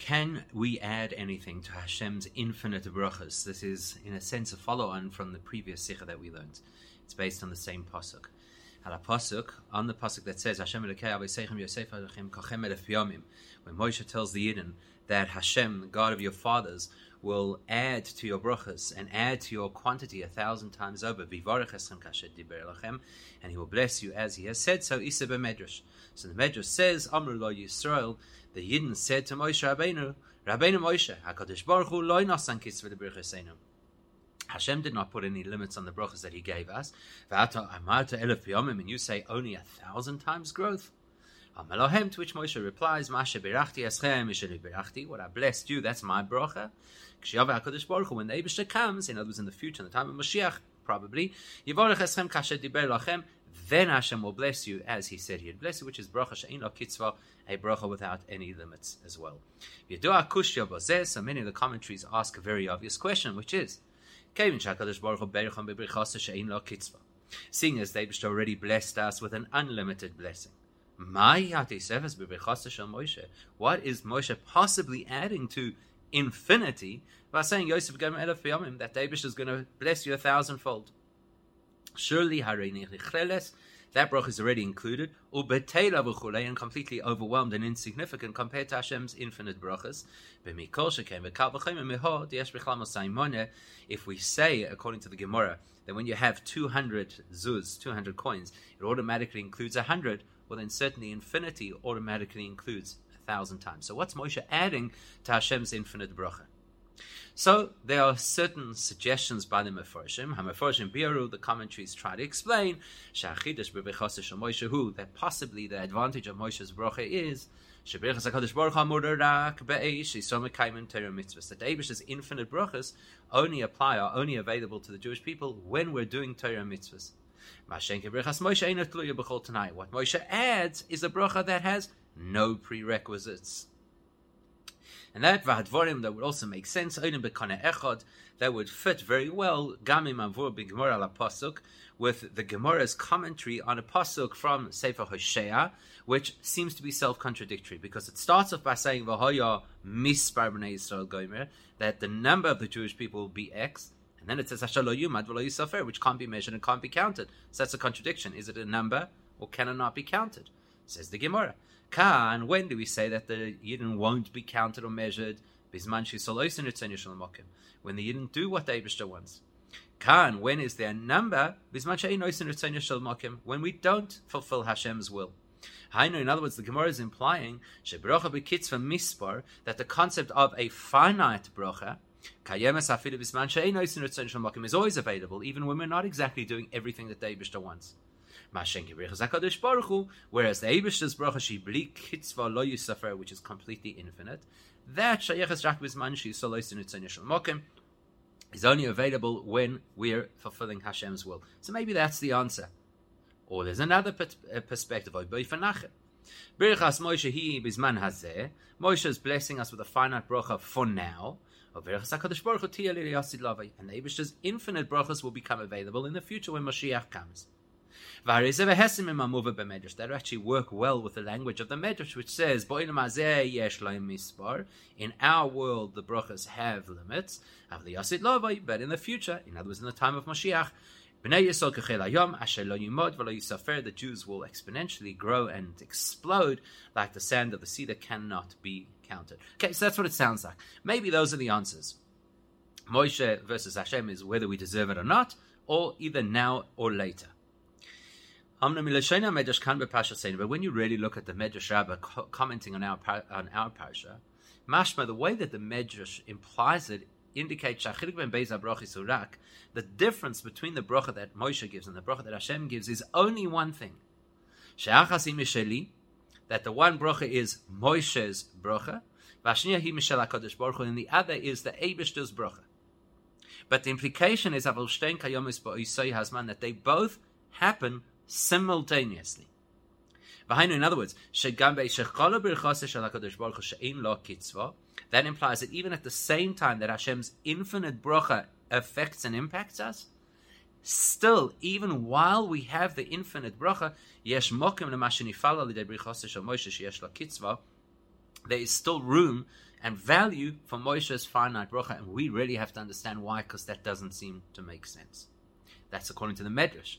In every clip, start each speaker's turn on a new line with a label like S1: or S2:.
S1: Can we add anything to Hashem's infinite brachas? This is, in a sense, a follow-on from the previous sikha that we learned. It's based on the same pasuk. Al pasuk on the pasuk that says Hashem Yosef Kachem When Moshe tells the Yidden that Hashem, the God of your fathers, will add to your brachas and add to your quantity a thousand times over. And he will bless you as he has said so. Isa. So the medrash says, Amru lo Yisrael, the Yidden said to Moshe Rabbeinu, Rabbeinu Moshe, HaKadosh Baruch Hu lo nasan kitzvah de Hashem did not put any limits on the brachas that He gave us. And you say only a thousand times growth. To which Moshe replies, Masha birachti eschem birachti. What I blessed you, that's my bracha. When the Abishah comes, in other words, in the future, in the time of Mashiach, probably, Yivorech eschem kasher diber lachem. Then Hashem will bless you as He said He'd bless you, which is bracha she'in lo kitzvah, a bracha without any limits as well. So many of the commentaries ask a very obvious question, which is, Seeing as they've already blessed us with an unlimited blessing. What is Moshe possibly adding to infinity by saying Yosef that David is going to bless you a thousandfold? Surely, that bracha is already included, and completely overwhelmed and insignificant compared to Hashem's infinite brachas. If we say, according to the Gemara, that when you have 200 zuz, 200 coins, it automatically includes 100, well then certainly infinity automatically includes a thousand times. So what's Moshe adding to Hashem's infinite bracha? So there are certain suggestions by the Meforshim. HaMeforshim Biru, the commentaries try to explain that possibly the advantage of Moshe's bracha is that the Abish's infinite brachas only apply, are only available to the Jewish people when we're doing Torah mitzvahs. What Moshe adds is a bracha that has no prerequisites. And that Vahadvorim that would also make sense, Echad, that would fit very well, Gamim Avur B'Gemara la Pasuk, with the Gemara's commentary on a Pasuk from Sefer Hosea, which seems to be self-contradictory, because it starts off by saying, V'hoya mispar b'nei Yisrael gomer, that the number of the Jewish people will be X, and then it says, which can't be measured and can't be counted. So that's a contradiction. Is it a number, or can it not be counted? Says the Gemara. Kan, when do we say that the Yidden won't be counted or measured? When the Yidden do what the Abishta wants. Kan, when is their number? When we don't fulfill Hashem's will. In other words, the Gemara is implying that the concept of a finite bracha is always available, even when we're not exactly doing everything that the Abishta wants. Whereas the Abish's bracha shibli kitzva lo yusafer, which is completely infinite, that shayeches rak bizman shi solois in its initial mokim is only available when we're fulfilling Hashem's will. So maybe that's the answer. Or there's another uh, perspective. Birchas Moshe hi bizman hazeh. Moshe is blessing us with a finite bracha for now. And the Abish's infinite brachas will become available in the future when Mashiach comes. That actually work well with the language of the Medrash, which says, In our world, the brachas have limits, but in the future, in other words, in the time of Mashiach, the Jews will exponentially grow and explode like the sand of the sea that cannot be counted. Okay, so that's what it sounds like. Maybe those are the answers. Moshe versus Hashem is whether we deserve it or not, or either now or later. But when you really look at the Medrash Rabbah commenting on our on our parsha, mashma the way that the Medrash implies it indicates the difference between the bracha that Moshe gives and the bracha that Hashem gives is only one thing. That the one bracha is Moshe's bracha, and the other is the Abishter's bracha. But the implication is that they both happen simultaneously. In other words, that implies that even at the same time that Hashem's infinite bracha affects and impacts us, still, even while we have the infinite bracha, there is still room and value for Moshe's finite bracha, and we really have to understand why, because that doesn't seem to make sense. That's according to the Medrash.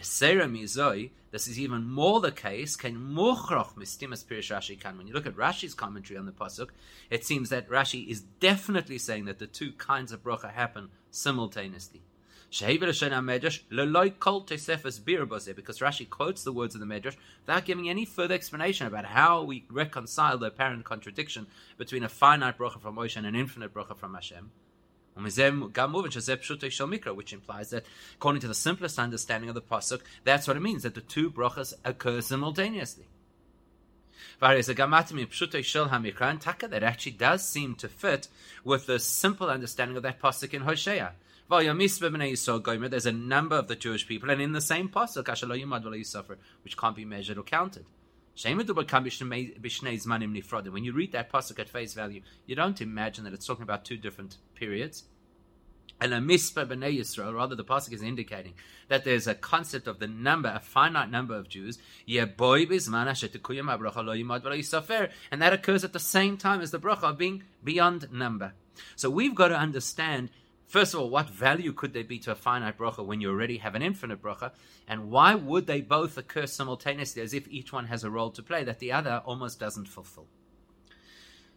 S1: Mizoi, this is even more the case, When you look at Rashi's commentary on the Pasuk, it seems that Rashi is definitely saying that the two kinds of bracha happen simultaneously. Because Rashi quotes the words of the Medrash without giving any further explanation about how we reconcile the apparent contradiction between a finite bracha from Moshe and an infinite bracha from Hashem. Which implies that, according to the simplest understanding of the pasuk, that's what it means that the two brachas occur simultaneously. That actually does seem to fit with the simple understanding of that pasuk in Hosea. There's a number of the Jewish people, and in the same pasuk, which can't be measured or counted. When you read that pasuk at face value, you don't imagine that it's talking about two different periods. And a mispa b'nei Yisrael, rather the pasuk is indicating that there's a concept of the number, a finite number of Jews. And that occurs at the same time as the bracha being beyond number. So we've got to understand First of all, what value could there be to a finite bracha when you already have an infinite bracha? And why would they both occur simultaneously as if each one has a role to play that the other almost doesn't fulfill?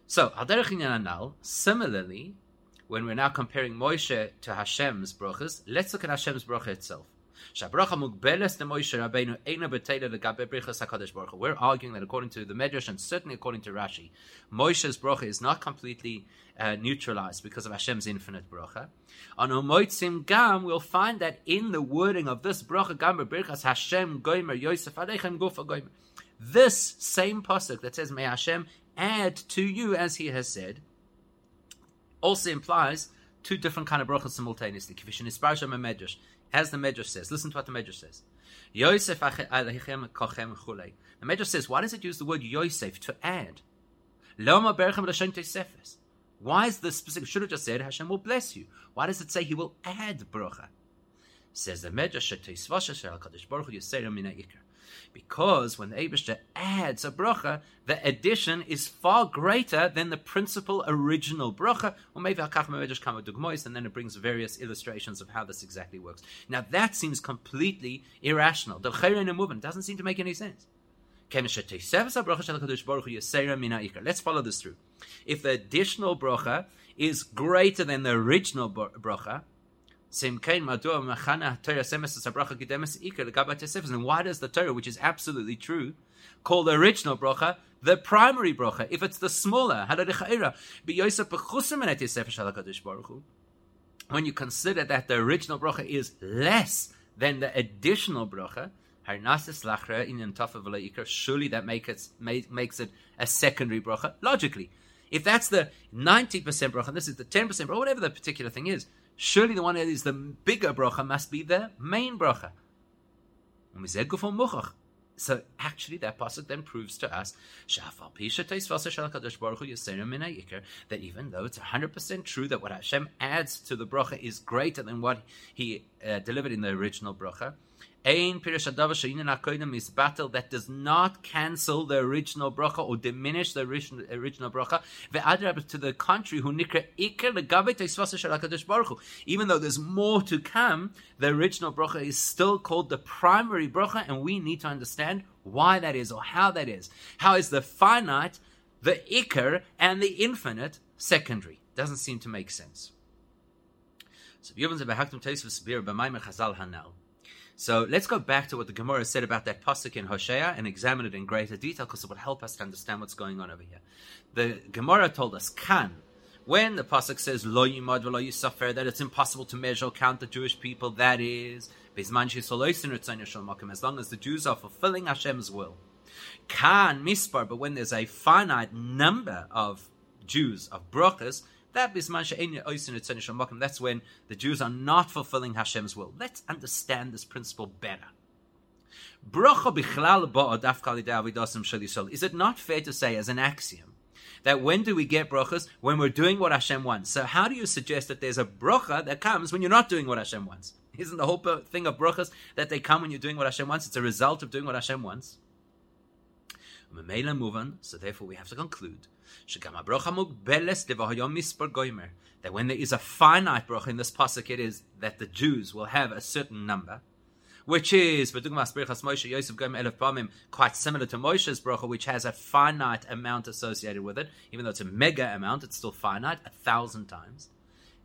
S1: So, similarly, when we're now comparing Moshe to Hashem's brachas, let's look at Hashem's bracha itself. We're arguing that according to the Medrash and certainly according to Rashi, Moshe's bracha is not completely uh, neutralized because of Hashem's infinite bracha. On Umoitzim Gam, we'll find that in the wording of this bracha Gam Birchas Hashem Goimer Yosef Aleichem Gufa Goimer. This same pasuk that says, "May Hashem add to you," as He has said, also implies two different kind of brachas simultaneously. Kivishin Isparsham and Medrash as the Medrash says. Listen to what the Medrash says. Yosef Aleichem Kochem Chulei. The Medrash says, why does it use the word Yosef to add? Loma Berchem L'Shem Tesefes. Why is the specific? Should have just said Hashem will bless you. Why does it say He will add bracha? Says the Medrash. Because when the Abishter adds a bracha, the addition is far greater than the principal original bracha. Or maybe and then it brings various illustrations of how this exactly works. Now that seems completely irrational. The movement doesn't seem to make any sense. Let's follow this through. If the additional bracha is greater than the original bracha, and why does the Torah, which is absolutely true, call the original bracha the primary bracha? If it's the smaller, when you consider that the original bracha is less than the additional bracha, surely that makes it, makes it a secondary bracha. Logically, if that's the 90% bracha, this is the 10% bracha, whatever the particular thing is, surely the one that is the bigger bracha must be the main bracha. So actually, that pasuk then proves to us that even though it's hundred percent true that what Hashem adds to the bracha is greater than what He uh, delivered in the original bracha, Ein Pirish Adavar is battle that does not cancel the original bracha or diminish the original, original bracha. Ve'adrab to the contrary, who nikra iker legabe teisvasa shalakadosh baruch Even though there's more to come, the original bracha is still called the primary bracha, and we need to understand why that is or how that is. How is the finite, the ikr, and the infinite secondary? Doesn't seem to make sense. So, so let's go back to what the Gemara said about that pasuk in Hosea and examine it in greater detail because it will help us to understand what's going on over here. The Gemara told us, "Kan." When the pasuk says "Lo yimad v'lo yisafer," that it's impossible to measure or count the Jewish people, that is as long as the Jews are fulfilling Hashem's will. Kan mispar, but when there's a finite number of Jews of brachas, that that's when the Jews are not fulfilling Hashem's will. Let's understand this principle better. Is it not fair to say, as an axiom, that when do we get brachas? When we're doing what Hashem wants. So how do you suggest that there's a bracha that comes when you're not doing what Hashem wants? Isn't the whole thing of brachas that they come when you're doing what Hashem wants? It's a result of doing what Hashem wants. So therefore we have to conclude that when there is a finite bracha in this pasuk, it is that the Jews will have a certain number, which is quite similar to Moshe's bracha, which has a finite amount associated with it, even though it's a mega amount, it's still finite, a thousand times.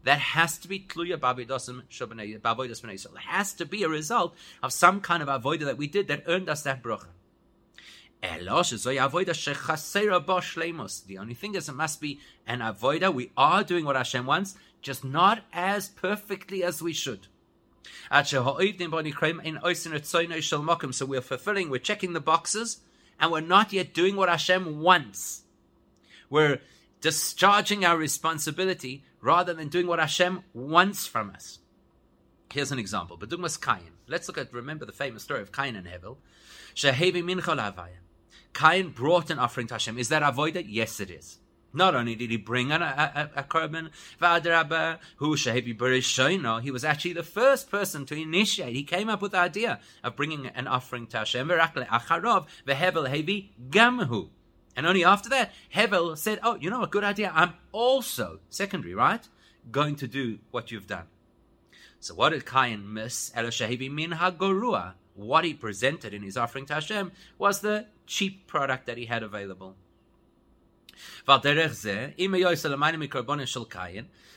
S1: That has to be tluya babidosim b'nei It has to be a result of some kind of avodah that we did that earned us that bracha. The only thing is, it must be an avoida. We are doing what Hashem wants, just not as perfectly as we should. So we're fulfilling, we're checking the boxes, and we're not yet doing what Hashem wants. We're discharging our responsibility rather than doing what Hashem wants from us. Here's an example. Let's look at, remember the famous story of Kain and Hevel. Shehevi mincha Cain brought an offering to Hashem. Is that avoided? Yes, it is. Not only did he bring an, a, a, a korban, who he was actually the first person to initiate. He came up with the idea of bringing an offering to Hashem. And only after that, Hevel said, "Oh, you know a good idea. I'm also secondary, right? Going to do what you've done." So what did Cain miss? min hagorua what he presented in his offering to Hashem was the cheap product that he had available.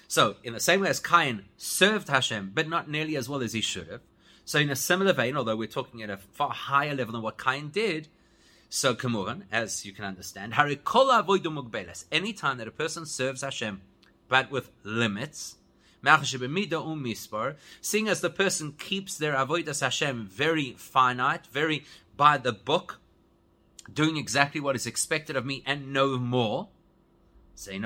S1: So, in the same way as Cain served Hashem, but not nearly as well as he should have. So, in a similar vein, although we're talking at a far higher level than what Cain did, so Kamuran, as you can understand, any time that a person serves Hashem, but with limits, Seeing as the person keeps their avodas Hashem very finite, very by the book, doing exactly what is expected of me and no more. Such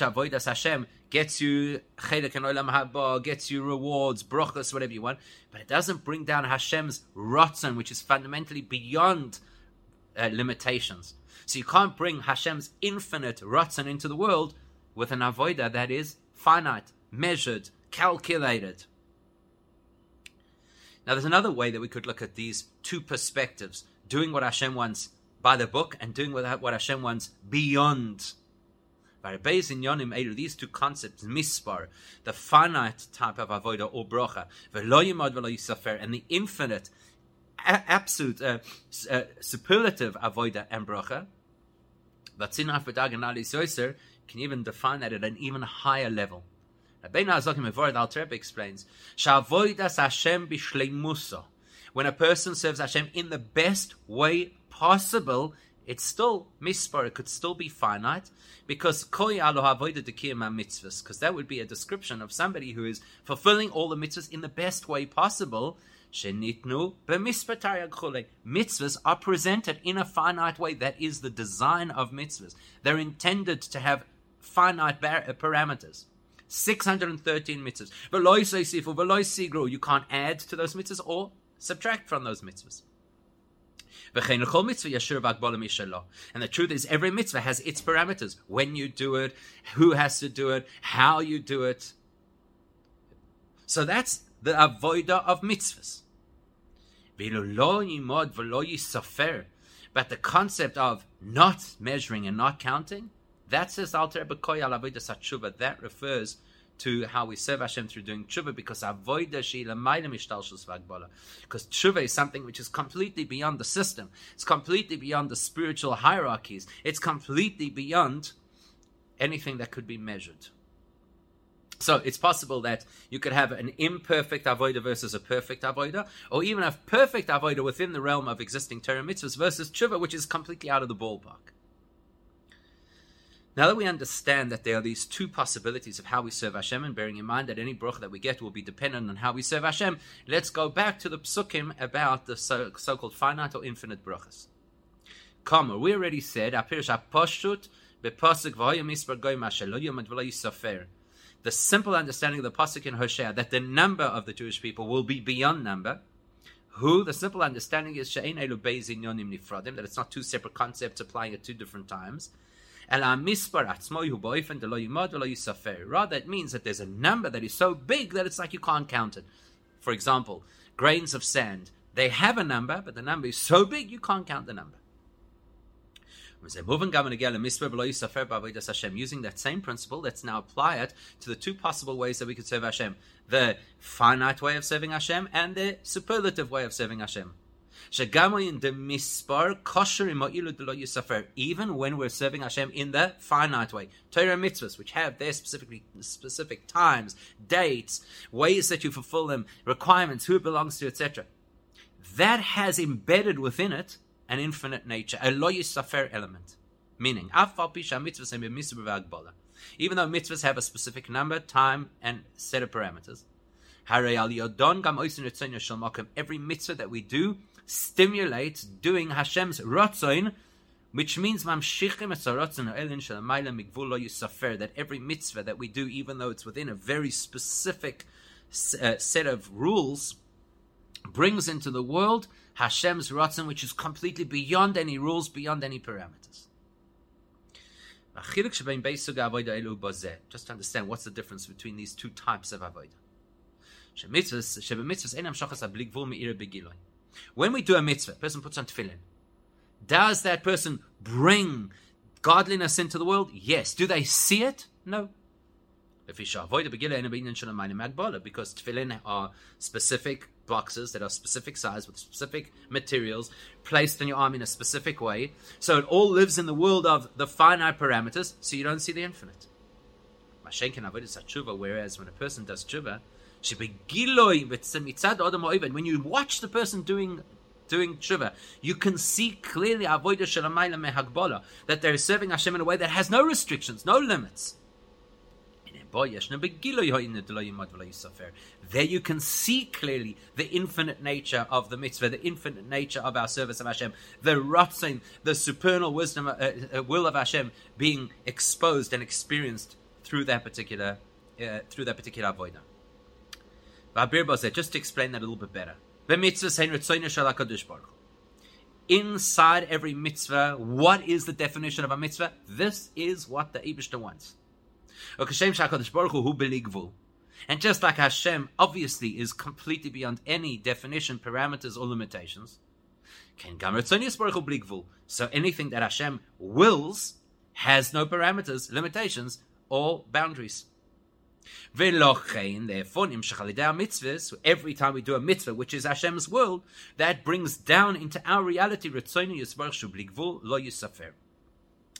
S1: avodas Hashem gets you gets you rewards, brachas, whatever you want, but it doesn't bring down Hashem's rotzen, which is fundamentally beyond uh, limitations. So you can't bring Hashem's infinite Ratzon into the world with an avoida that is finite, measured, calculated. Now, there's another way that we could look at these two perspectives doing what Hashem wants by the book and doing what Hashem wants beyond. These two concepts, mispar, the finite type of avoida or brocha, and the infinite, absolute, uh, uh, superlative avoida and brocha, Vatzinach v'dagan soiser can even define that at an even higher level. Rabbeinu Azokim Mevorid Al Rebbe explains, Shavoidas Hashem b'shleimuso. When a person serves Hashem in the best way possible, it's still mispar. It could still be finite because koi aloha mitzvahs. Because that would be a description of somebody who is fulfilling all the mitzvahs in the best way possible. Shenitnu Mitzvahs are presented in a finite way. That is the design of mitzvahs. They're intended to have finite bar- uh, parameters. 613 mitzvahs. You can't add to those mitzvahs or subtract from those mitzvahs. And the truth is, every mitzvah has its parameters. When you do it, who has to do it, how you do it. So that's the avoida of mitzvahs. But the concept of not measuring and not counting, that says Alter Avodah That refers to how we serve Hashem through doing tshuva because avoida Because tshuva is something which is completely beyond the system. It's completely beyond the spiritual hierarchies. It's completely beyond anything that could be measured. So it's possible that you could have an imperfect avoida versus a perfect avoida, or even a perfect avoida within the realm of existing Torah mitzvahs versus tshuva, which is completely out of the ballpark. Now that we understand that there are these two possibilities of how we serve Hashem, and bearing in mind that any bracha that we get will be dependent on how we serve Hashem, let's go back to the psukim about the so- called finite or infinite brachas. Comma, we already said, the simple understanding of the pasuk in Hosea that the number of the Jewish people will be beyond number. Who the simple understanding is that it's not two separate concepts applying at two different times. And Rather, it means that there's a number that is so big that it's like you can't count it. For example, grains of sand They have a number, but the number is so big you can't count the number. Using that same principle, let's now apply it to the two possible ways that we could serve Hashem the finite way of serving Hashem and the superlative way of serving Hashem. Even when we're serving Hashem in the finite way, Torah mitzvahs, which have their specifically specific times, dates, ways that you fulfill them, requirements, who it belongs to, etc. That has embedded within it an infinite nature, a lo yisafer element. Meaning, even though mitzvahs have a specific number, time, and set of parameters, every mitzvah that we do stimulates doing Hashem's ratzon, which means that every mitzvah that we do, even though it's within a very specific uh, set of rules, brings into the world Hashem's Ratzon, which is completely beyond any rules, beyond any parameters. Just to understand what's the difference between these two types of avodah. When we do a mitzvah, a person puts on tefillin. Does that person bring godliness into the world? Yes. Do they see it? No. Because tefillin are specific boxes that are specific size with specific materials placed on your arm in a specific way. So it all lives in the world of the finite parameters, so you don't see the infinite. Whereas when a person does tshuva, when you watch the person doing doing tshuva, you can see clearly that they're serving Hashem in a way that has no restrictions, no limits. There you can see clearly the infinite nature of the mitzvah, the infinite nature of our service of Hashem, the ratzin, the supernal wisdom, uh, uh, will of Hashem being exposed and experienced through that particular, uh, through that particular avodah. Just to explain that a little bit better. Inside every mitzvah, what is the definition of a mitzvah? This is what the Abishta wants. And just like Hashem obviously is completely beyond any definition, parameters, or limitations, so anything that Hashem wills has no parameters, limitations, or boundaries. Therefore, every time we do a mitzvah, which is Hashem's world, that brings down into our reality,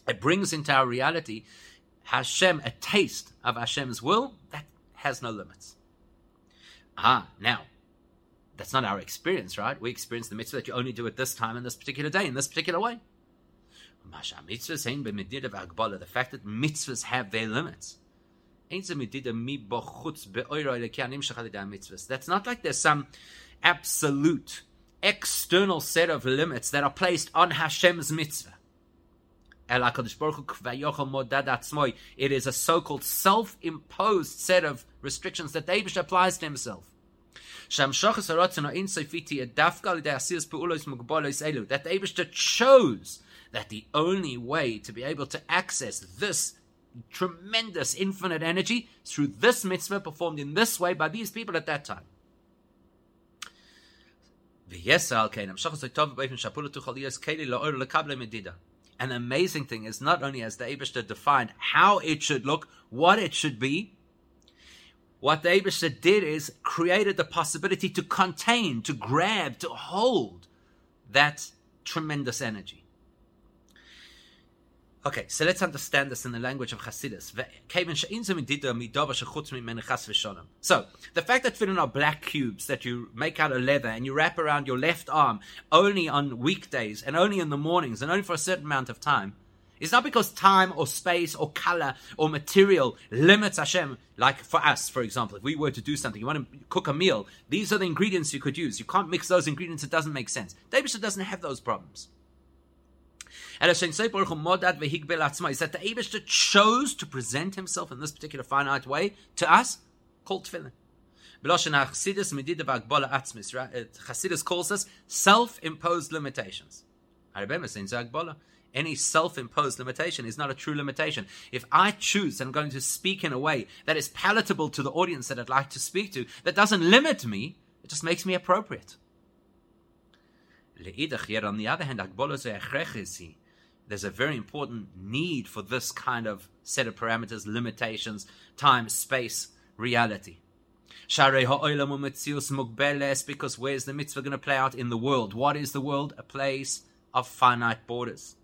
S1: it brings into our reality Hashem a taste of Hashem's will that has no limits. Ah, now, that's not our experience, right? We experience the mitzvah that you only do it this time in this particular day, in this particular way. The fact that mitzvahs have their limits. That's not like there's some absolute external set of limits that are placed on Hashem's mitzvah. It is a so-called self-imposed set of restrictions that David applies to himself. That David chose that the only way to be able to access this tremendous infinite energy through this mitzvah performed in this way by these people at that time. And the amazing thing is not only has the Abishter defined how it should look, what it should be, what the Abishter did is created the possibility to contain, to grab, to hold that tremendous energy. Okay, so let's understand this in the language of Hasidus. So, the fact that tefillin are black cubes that you make out of leather and you wrap around your left arm only on weekdays and only in the mornings and only for a certain amount of time is not because time or space or color or material limits Hashem. Like for us, for example, if we were to do something, you want to cook a meal, these are the ingredients you could use. You can't mix those ingredients, it doesn't make sense. David doesn't have those problems. Is that the Abishter chose to present himself in this particular finite way to us, called tefillin. Uh, Chassidus calls us self-imposed limitations. Any self-imposed limitation is not a true limitation. If I choose I'm going to speak in a way that is palatable to the audience that I'd like to speak to, that doesn't limit me, it just makes me appropriate. On the other hand, there's a very important need for this kind of set of parameters, limitations, time, space, reality. Because where's the mitzvah going to play out in the world? What is the world? A place of finite borders.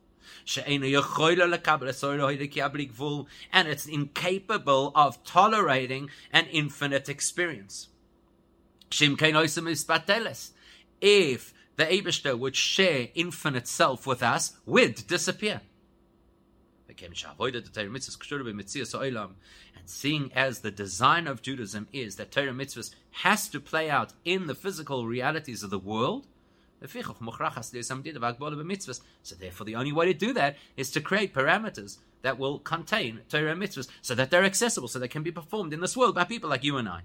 S1: And it's incapable of tolerating an infinite experience. If the Abishter would share infinite self with us, we'd disappear. And seeing as the design of Judaism is that Torah mitzvahs has to play out in the physical realities of the world, so therefore the only way to do that is to create parameters that will contain Torah mitzvahs so that they're accessible, so they can be performed in this world by people like you and I.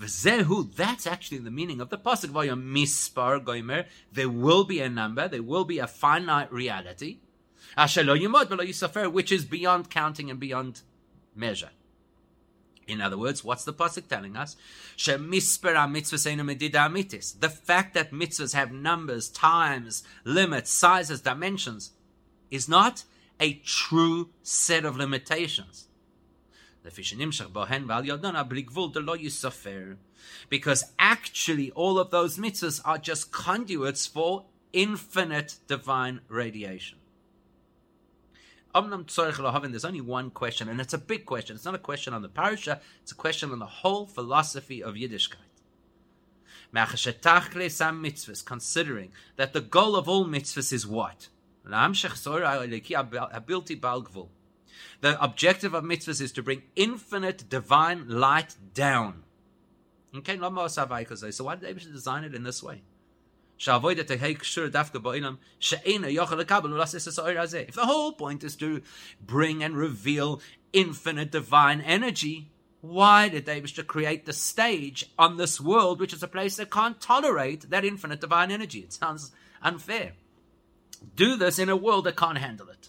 S1: V'zehu, that's actually the meaning of the pasuk. mispar goimer. There will be a number. There will be a finite reality. which is beyond counting and beyond measure. In other words, what's the pasuk telling us? The fact that mitzvahs have numbers, times, limits, sizes, dimensions is not a true set of limitations. Because actually, all of those mitzvahs are just conduits for infinite divine radiation. There's only one question, and it's a big question. It's not a question on the parasha, it's a question on the whole philosophy of Yiddishkeit. Considering that the goal of all mitzvahs is what? The objective of mitzvahs is to bring infinite divine light down. Okay, so why did to design it in this way? If the whole point is to bring and reveal infinite divine energy, why did they wish to create the stage on this world, which is a place that can't tolerate that infinite divine energy? It sounds unfair. Do this in a world that can't handle it.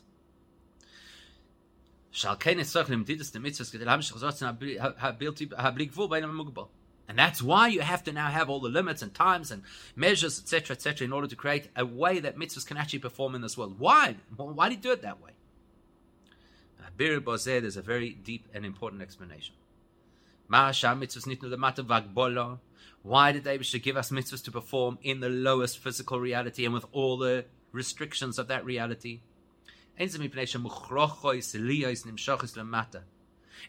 S1: And that's why you have to now have all the limits and times and measures, etc., etc., in order to create a way that mitzvahs can actually perform in this world. Why? Why do you do it that way? Bir Bozeh, there's a very deep and important explanation. Why did they give us mitzvahs to perform in the lowest physical reality and with all the restrictions of that reality?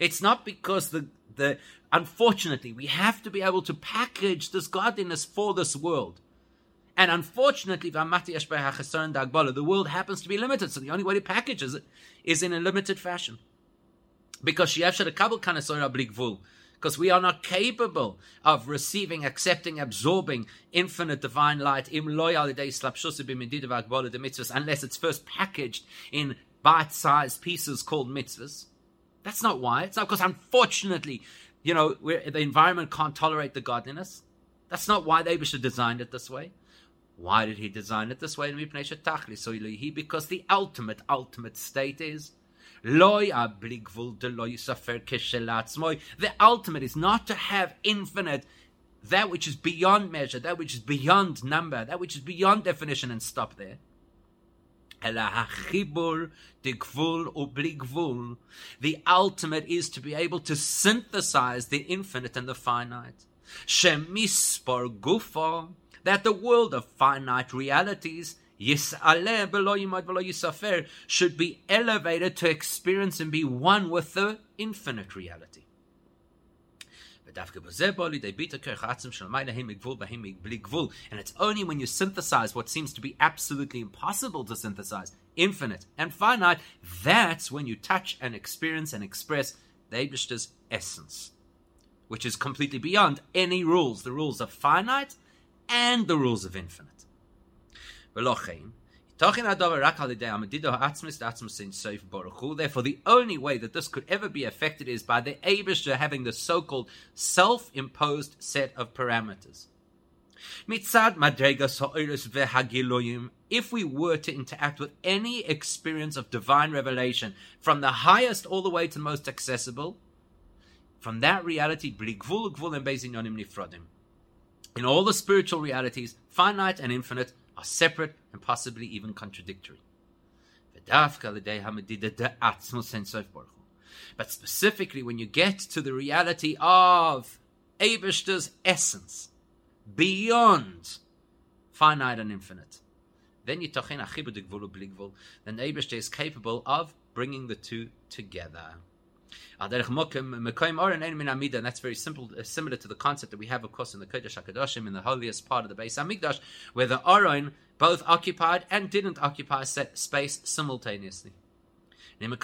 S1: It's not because the the unfortunately we have to be able to package this godliness for this world. And unfortunately, the world happens to be limited, so the only way to package it is in a limited fashion. Because because we are not capable of receiving, accepting, absorbing infinite divine light unless it's first packaged in bite-sized pieces called mitzvahs. That's not why. It's not because, unfortunately, you know, the environment can't tolerate the godliness. That's not why they should designed it this way. Why did he design it this way? Because the ultimate, ultimate state is the ultimate is not to have infinite, that which is beyond measure, that which is beyond number, that which is beyond definition, and stop there. The ultimate is to be able to synthesize the infinite and the finite. That the world of finite realities should be elevated to experience and be one with the infinite reality. And it's only when you synthesize what seems to be absolutely impossible to synthesize, infinite and finite, that's when you touch and experience and express the Eibishter's essence, which is completely beyond any rules, the rules of finite and the rules of infinite. Therefore, the only way that this could ever be affected is by the Abishah having the so-called self-imposed set of parameters. If we were to interact with any experience of divine revelation, from the highest all the way to the most accessible, from that reality, In all the spiritual realities, finite and infinite are separate and possibly even contradictory. But specifically, when you get to the reality of Abishter's essence, beyond finite and infinite, then you then is capable of bringing the two together. And that's very simple, uh, similar to the concept that we have, of course, in the Kodesh HaKadoshim, in the holiest part of the Beis Hamikdash, where the Aron both occupied and didn't occupy set space simultaneously. The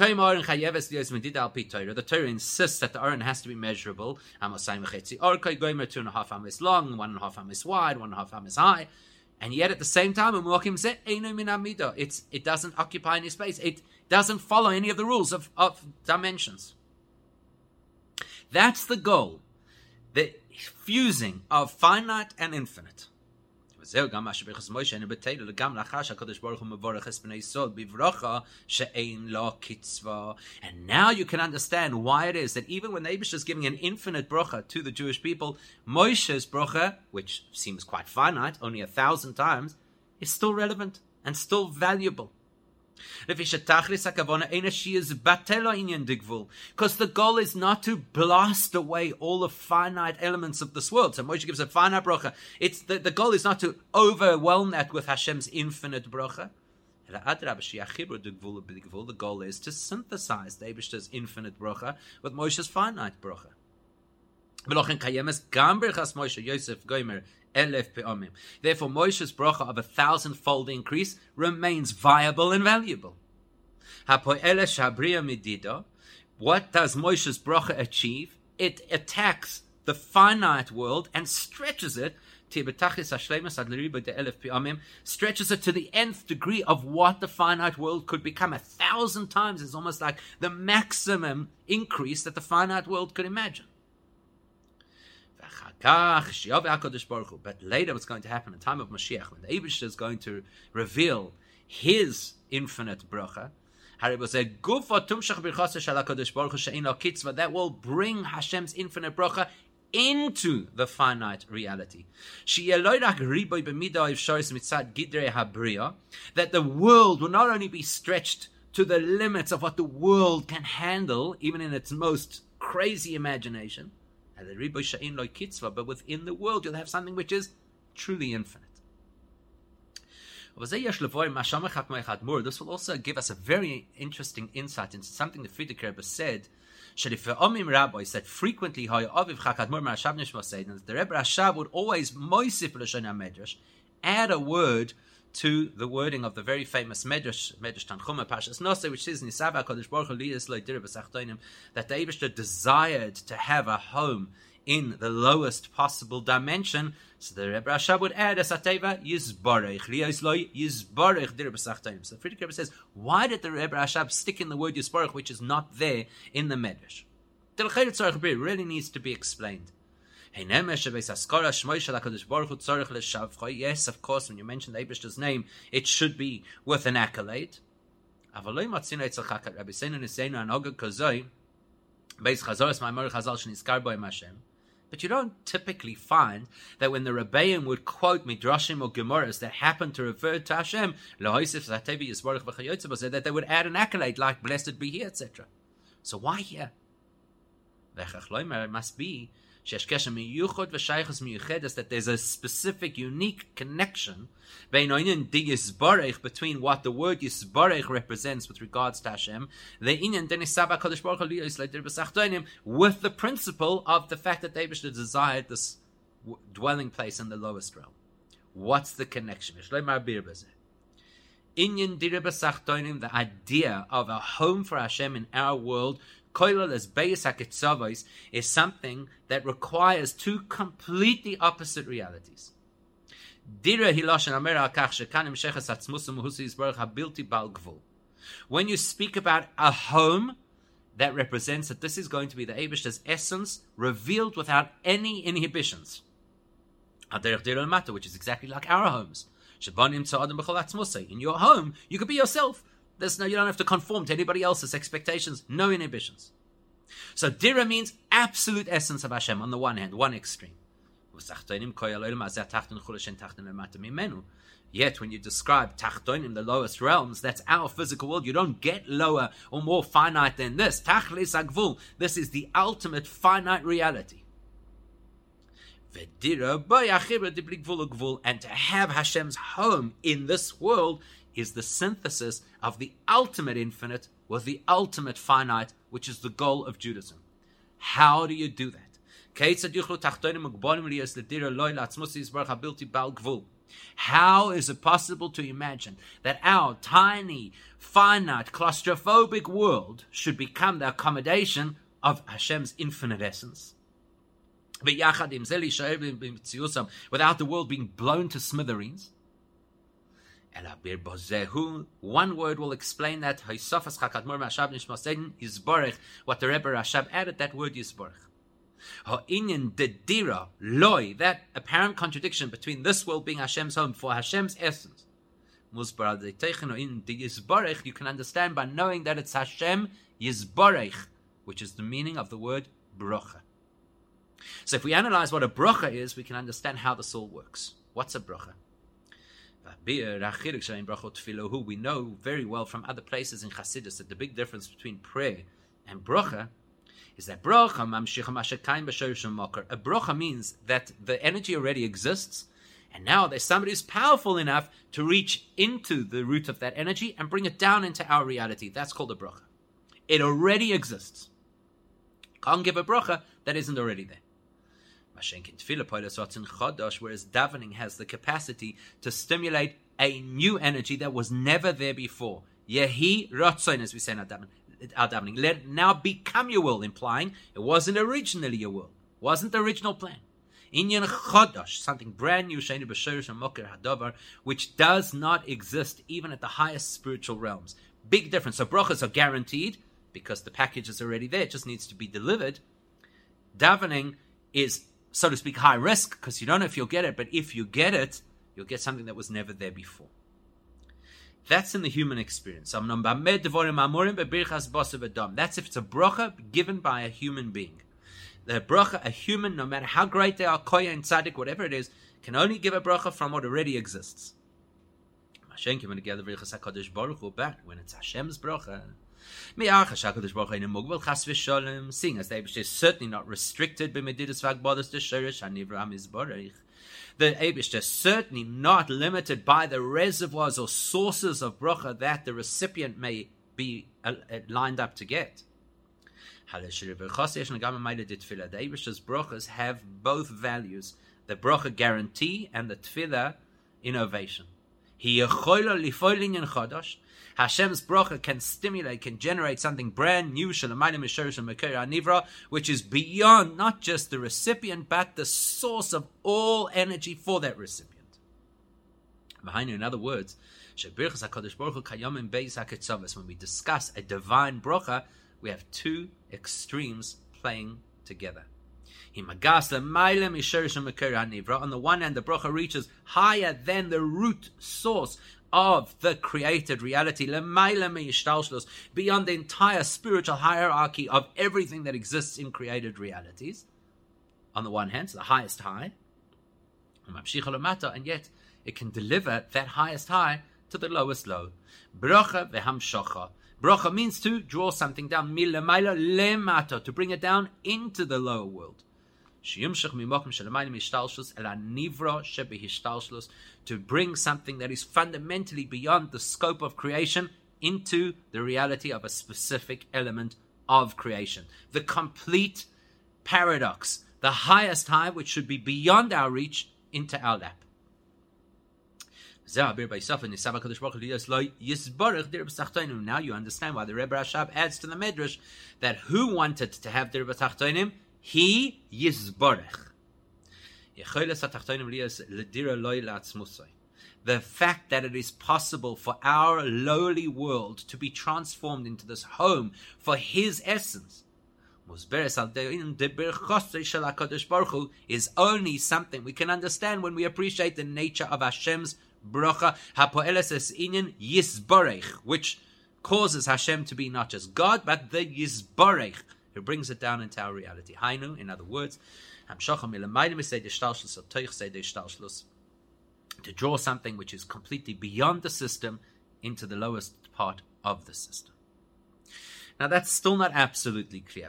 S1: Torah insists that the Aron has to be measurable. Two and a half amis long, one and a half amis wide, one and a half amis high. And yet at the same time, it's, it doesn't occupy any space. It doesn't follow any of the rules of, of dimensions. That's the goal. The fusing of finite and infinite. And now you can understand why it is that even when Abish is giving an infinite bracha to the Jewish people, Moshe's bracha, which seems quite finite, only a thousand times, is still relevant and still valuable. Because the goal is not to blast away all the finite elements of this world. So Moshe gives a finite bracha. It's the, the goal is not to overwhelm that with Hashem's infinite bracha. The goal is to synthesize the infinite bracha with Moshe's finite bracha. Therefore, Moshe's bracha of a thousand-fold increase remains viable and valuable. What does Moshe's bracha achieve? It attacks the finite world and stretches it stretches it to the nth degree of what the finite world could become. A thousand times is almost like the maximum increase that the finite world could imagine. But later, what's going to happen in the time of Mashiach, when the Abish is going to reveal his infinite bracha, that will bring Hashem's infinite bracha into the finite reality. That the world will not only be stretched to the limits of what the world can handle, even in its most crazy imagination, but within the world you'll have something which is truly infinite. This will also give us a very interesting insight into something the Frierdiker Rebbe said. Rabbi said frequently, that the Rebbe Rashab would always add a word to the wording of the very famous Medrash, Medrash Tanchuma Pashas Nose, which says, Nisava Kodesh Baruch Hu that the Abishter desired to have a home in the lowest possible dimension. So the Rebbe Rashab would add, Asateva Yizbarech, Liyasloi Yizbarech Dir B'Sachtonim. So Frierdiker Rebbe says, why did the Rebbe Rashab stick in the word Yizbarech, which is not there in the Medrash? The really needs to be explained. Yes, of course, when you mention the Abish's name, it should be with an accolade. But you don't typically find that when the Rebbeim would quote Midrashim or Gemaras that happen to refer to Hashem, that they would add an accolade like Blessed be He, etc. So why here? It must be that there's a specific, unique connection between what the word Yisbarech represents with regards to Hashem, with the principle of the fact that David desired this dwelling place in the lowest realm. What's the connection? the idea of a home for Hashem in our world Koilal as Beis HaKetzavos is something that requires two completely opposite realities. When you speak about a home, that represents that this is going to be the Abish's essence revealed without any inhibitions. Which is exactly like our homes. In your home, you could be yourself. There's no, you don't have to conform to anybody else's expectations, no inhibitions. So dira means absolute essence of Hashem on the one hand, one extreme. Yet, when you describe Tachtonim, the lowest realms, that's our physical world. You don't get lower or more finite than this. Tachlis Agvul. This is the ultimate finite reality. And to have Hashem's home in this world is the synthesis of the ultimate infinite with the ultimate finite, which is the goal of Judaism. How do you do that? How is it possible to imagine that our tiny, finite, claustrophobic world should become the accommodation of Hashem's infinite essence? Without the world being blown to smithereens? One word will explain that. What the Rebbe Rashab added, that word Yisborch. Ha'inyan dedira loy, that apparent contradiction between this world being Hashem's home for Hashem's essence. You can understand by knowing that it's Hashem Yizbarech, which is the meaning of the word brocha. So if we analyze what a brocha is, we can understand how this all works. What's a brocha? We know very well from other places in Chassidus that the big difference between prayer and brocha is that bracha A bracha means that the energy already exists, and now there's somebody who's powerful enough to reach into the root of that energy and bring it down into our reality. That's called a bracha. It already exists. Can't give a bracha that isn't already there. Whereas davening has the capacity to stimulate a new energy that was never there before. Yehi rotzoin, as we say in davening our davening. Let it now become your will, implying it wasn't originally your will, wasn't the original plan. Inyan chodosh, something brand new, sheni b'shorish and mokir hadavar, which does not exist even at the highest spiritual realms. Big difference. So brachas are guaranteed because the package is already there; it just needs to be delivered. Davening is, so to speak, high risk because you don't know if you'll get it, but if you get it, you'll get something that was never there before. That's in the human experience. That's if it's a bracha given by a human being. The bracha, a human, no matter how great they are, koya and tzaddik, whatever it is, can only give a bracha from what already exists. When it's Hashem's bracha, seeing as they are certainly not restricted by Medidus Vagbodas to Shirish Hanivram Izborech the Abish is certainly not limited by the reservoirs or sources of bracha that the recipient may be uh, uh lined up to get. The Abish's brachas have both values: the bracha guarantee and the tefillah innovation. Hashem's bracha can stimulate, can generate something brand new, which is beyond not just the recipient, but the source of all energy for that recipient. In other words, when we discuss a divine bracha, we have two extremes playing together. On the one hand, the bracha reaches higher than the root source of the created reality, beyond the entire spiritual hierarchy of everything that exists in created realities. On the one hand, so the highest high, and yet it can deliver that highest high to the lowest low. Bracha means to draw something down, to bring it down into the lower world to bring something that is fundamentally beyond the scope of creation into the reality of a specific element of creation. The complete paradox, the highest high, which should be beyond our reach, into our lap. Now you understand why the Rebbe Rashab adds to the Medrash that who wanted to have the Rebbe Tachtonim? He Yizborech. The fact that it is possible for our lowly world to be transformed into this home for His essence is only something we can understand when we appreciate the nature of Hashem's bracha, which causes Hashem to be not just God, but the Yisborech who brings it down into our reality. Hainu, in other words, To draw something which is completely beyond the system into the lowest part of the system. Now that's still not absolutely clear.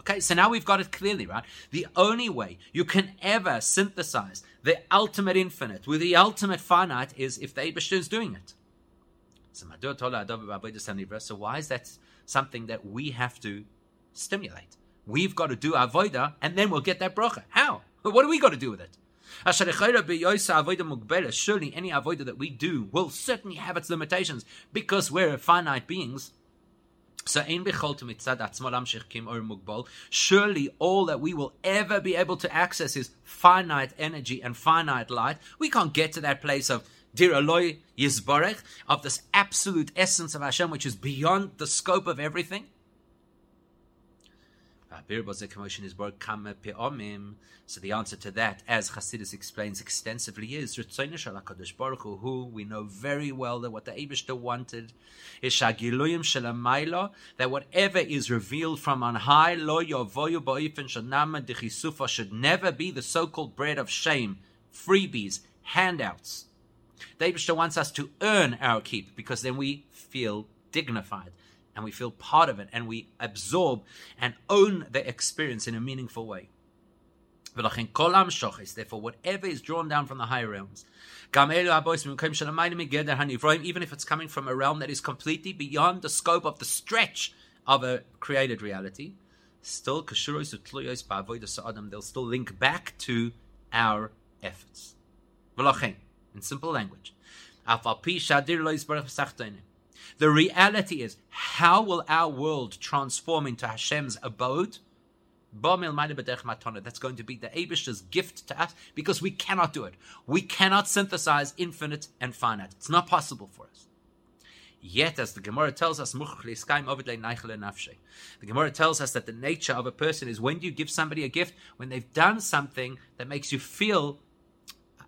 S1: Okay, so now we've got it clearly, right? The only way you can ever synthesize the ultimate infinite with the ultimate finite is if the Abishter is doing it. So why is that something that we have to stimulate? We've got to do avoida, and then we'll get that bracha. How? What do we got to do with it? Surely any avodah that we do will certainly have its limitations because we're finite beings. So surely all that we will ever be able to access is finite energy and finite light. We can't get to that place of Dir Eloi Yisbarech, of this absolute essence of Hashem, which is beyond the scope of everything. So the answer to that, as Chassidus explains extensively, is who we know very well that what the Abishta wanted is that whatever is revealed from on high, should never be the so-called bread of shame, freebies, handouts. Abishta wants us to earn our keep because then we feel dignified and we feel part of it and we absorb and own the experience in a meaningful way. Therefore, whatever is drawn down from the higher realms, even if it's coming from a realm that is completely beyond the scope of the stretch of a created reality, still they'll still link back to our efforts. In simple language, the reality is, how will our world transform into Hashem's abode? That's going to be the Abish's gift to us because we cannot do it. We cannot synthesize infinite and finite. It's not possible for us. Yet, as the Gemara tells us, the Gemara tells us that the nature of a person is when do you give somebody a gift? When they've done something that makes you feel,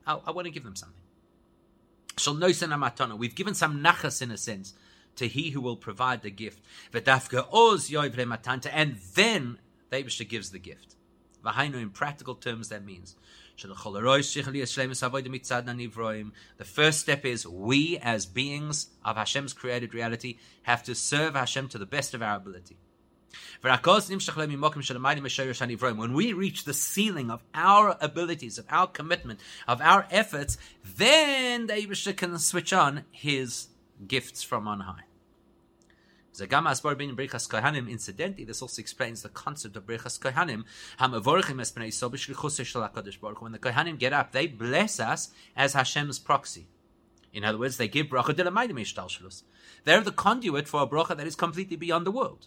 S1: I, I want to give them something. We've given some nachas in a sense to he who will provide the gift. And then the Abishah gives the gift. In practical terms, that means the first step is we, as beings of Hashem's created reality, have to serve Hashem to the best of our ability. When we reach the ceiling of our abilities, of our commitment, of our efforts, then the Abishah can switch on his gifts from on high. Incidentally, this also explains the concept of Birchas Kohanim. When the Kohanim get up, they bless us as Hashem's proxy. In other words, they give bracha de They're the conduit for a bracha that is completely beyond the world.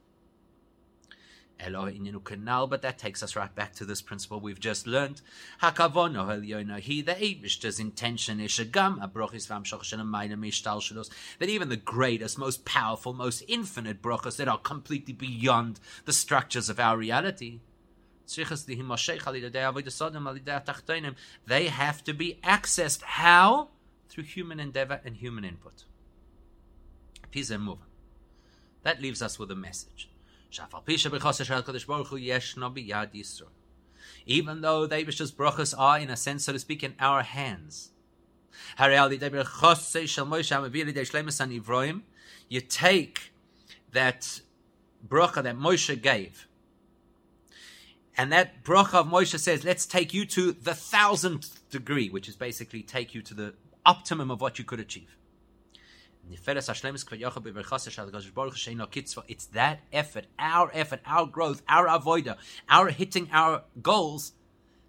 S1: But that takes us right back to this principle we've just learned. He, the Abish's intention is that even the greatest, most powerful, most infinite brachas that are completely beyond the structures of our reality they have to be accessed. How? Through human endeavor and human input. That leaves us with a message. Even though the Abish's brachas are, in a sense, so to speak, in our hands. You take that bracha that Moshe gave, and that bracha of Moshe says, let's take you to the thousandth degree, which is basically take you to the optimum of what you could achieve. It's that effort, our effort, our growth, our avoida, our hitting our goals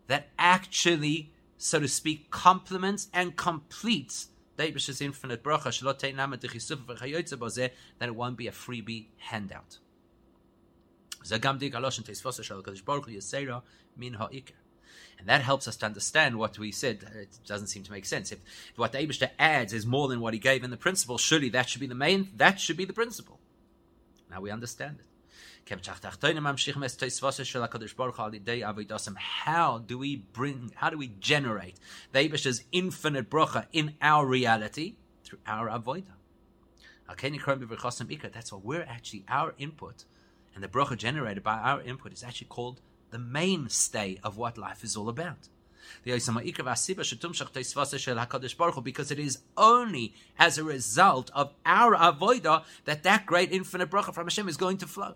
S1: that actually, so to speak, complements and completes David's infinite bracha, that it won't be a freebie handout. And that helps us to understand what we said. It doesn't seem to make sense. If, what the Abishter adds is more than what he gave in the principle, surely that should be the main, that should be the principle. Now we understand it. How do we bring, how do we generate the Abishter's infinite bracha in our reality? Through our avodah. That's what we're actually, our input, and the bracha generated by our input is actually called the mainstay of what life is all about. Because it is only as a result of our avodah that that great infinite bracha from Hashem is going to flow.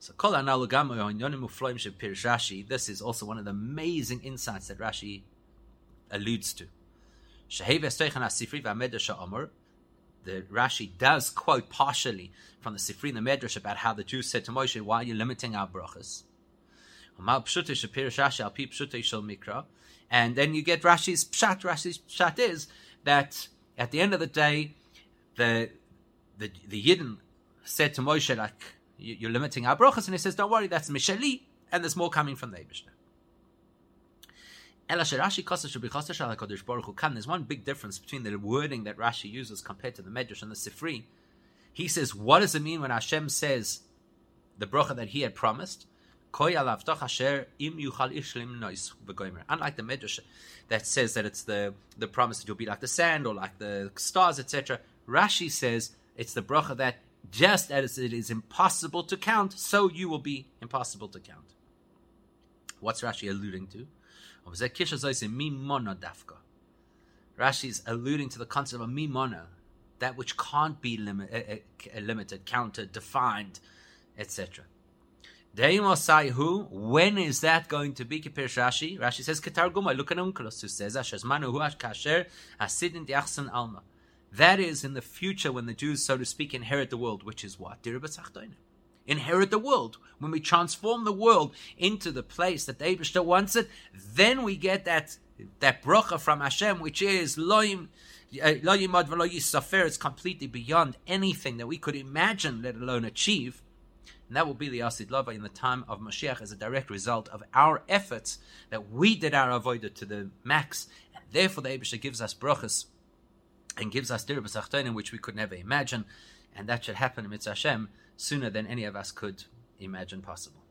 S1: So This is also one of the amazing insights that Rashi alludes to. The Rashi does quote partially from the Sifri and the Medrash about how the Jews said to Moshe, "Why are you limiting our brachas?" And then you get Rashi's pshat. Rashi's pshat is that at the end of the day, the the the Yidden said to Moshe, like, you're limiting our brachas, and he says, don't worry, that's Mishali, and there's more coming from the Eibishter. There's one big difference between the wording that Rashi uses compared to the Medrash and the Sifri. He says, what does it mean when Hashem says the bracha that he had promised? Unlike the Medrash that says that it's the, the promise that you'll be like the sand or like the stars, etc. Rashi says it's the bracha that just as it is impossible to count, so you will be impossible to count. What's Rashi alluding to? Rashi is alluding to the concept of mimona, that which can't be limit, uh, uh, limited, counted, defined, etc. When is that going to be? Rashi. Rashi says Ketar Guma. Look at Unkelos who says Kasher Hasidin Alma. That is in the future when the Jews, so to speak, inherit the world, which is what? Inherit the world. When we transform the world into the place that the Abishta wants it, then we get that that bracha from Hashem, which is loyim uh, it's completely beyond anything that we could imagine, let alone achieve. And that will be the Asid Lava in the time of Mashiach as a direct result of our efforts that we did our avodah to the max. And therefore the Abishah gives us brachas and gives us dirba which we could never imagine, and that should happen in Mitzvah Hashem sooner than any of us could imagine possible.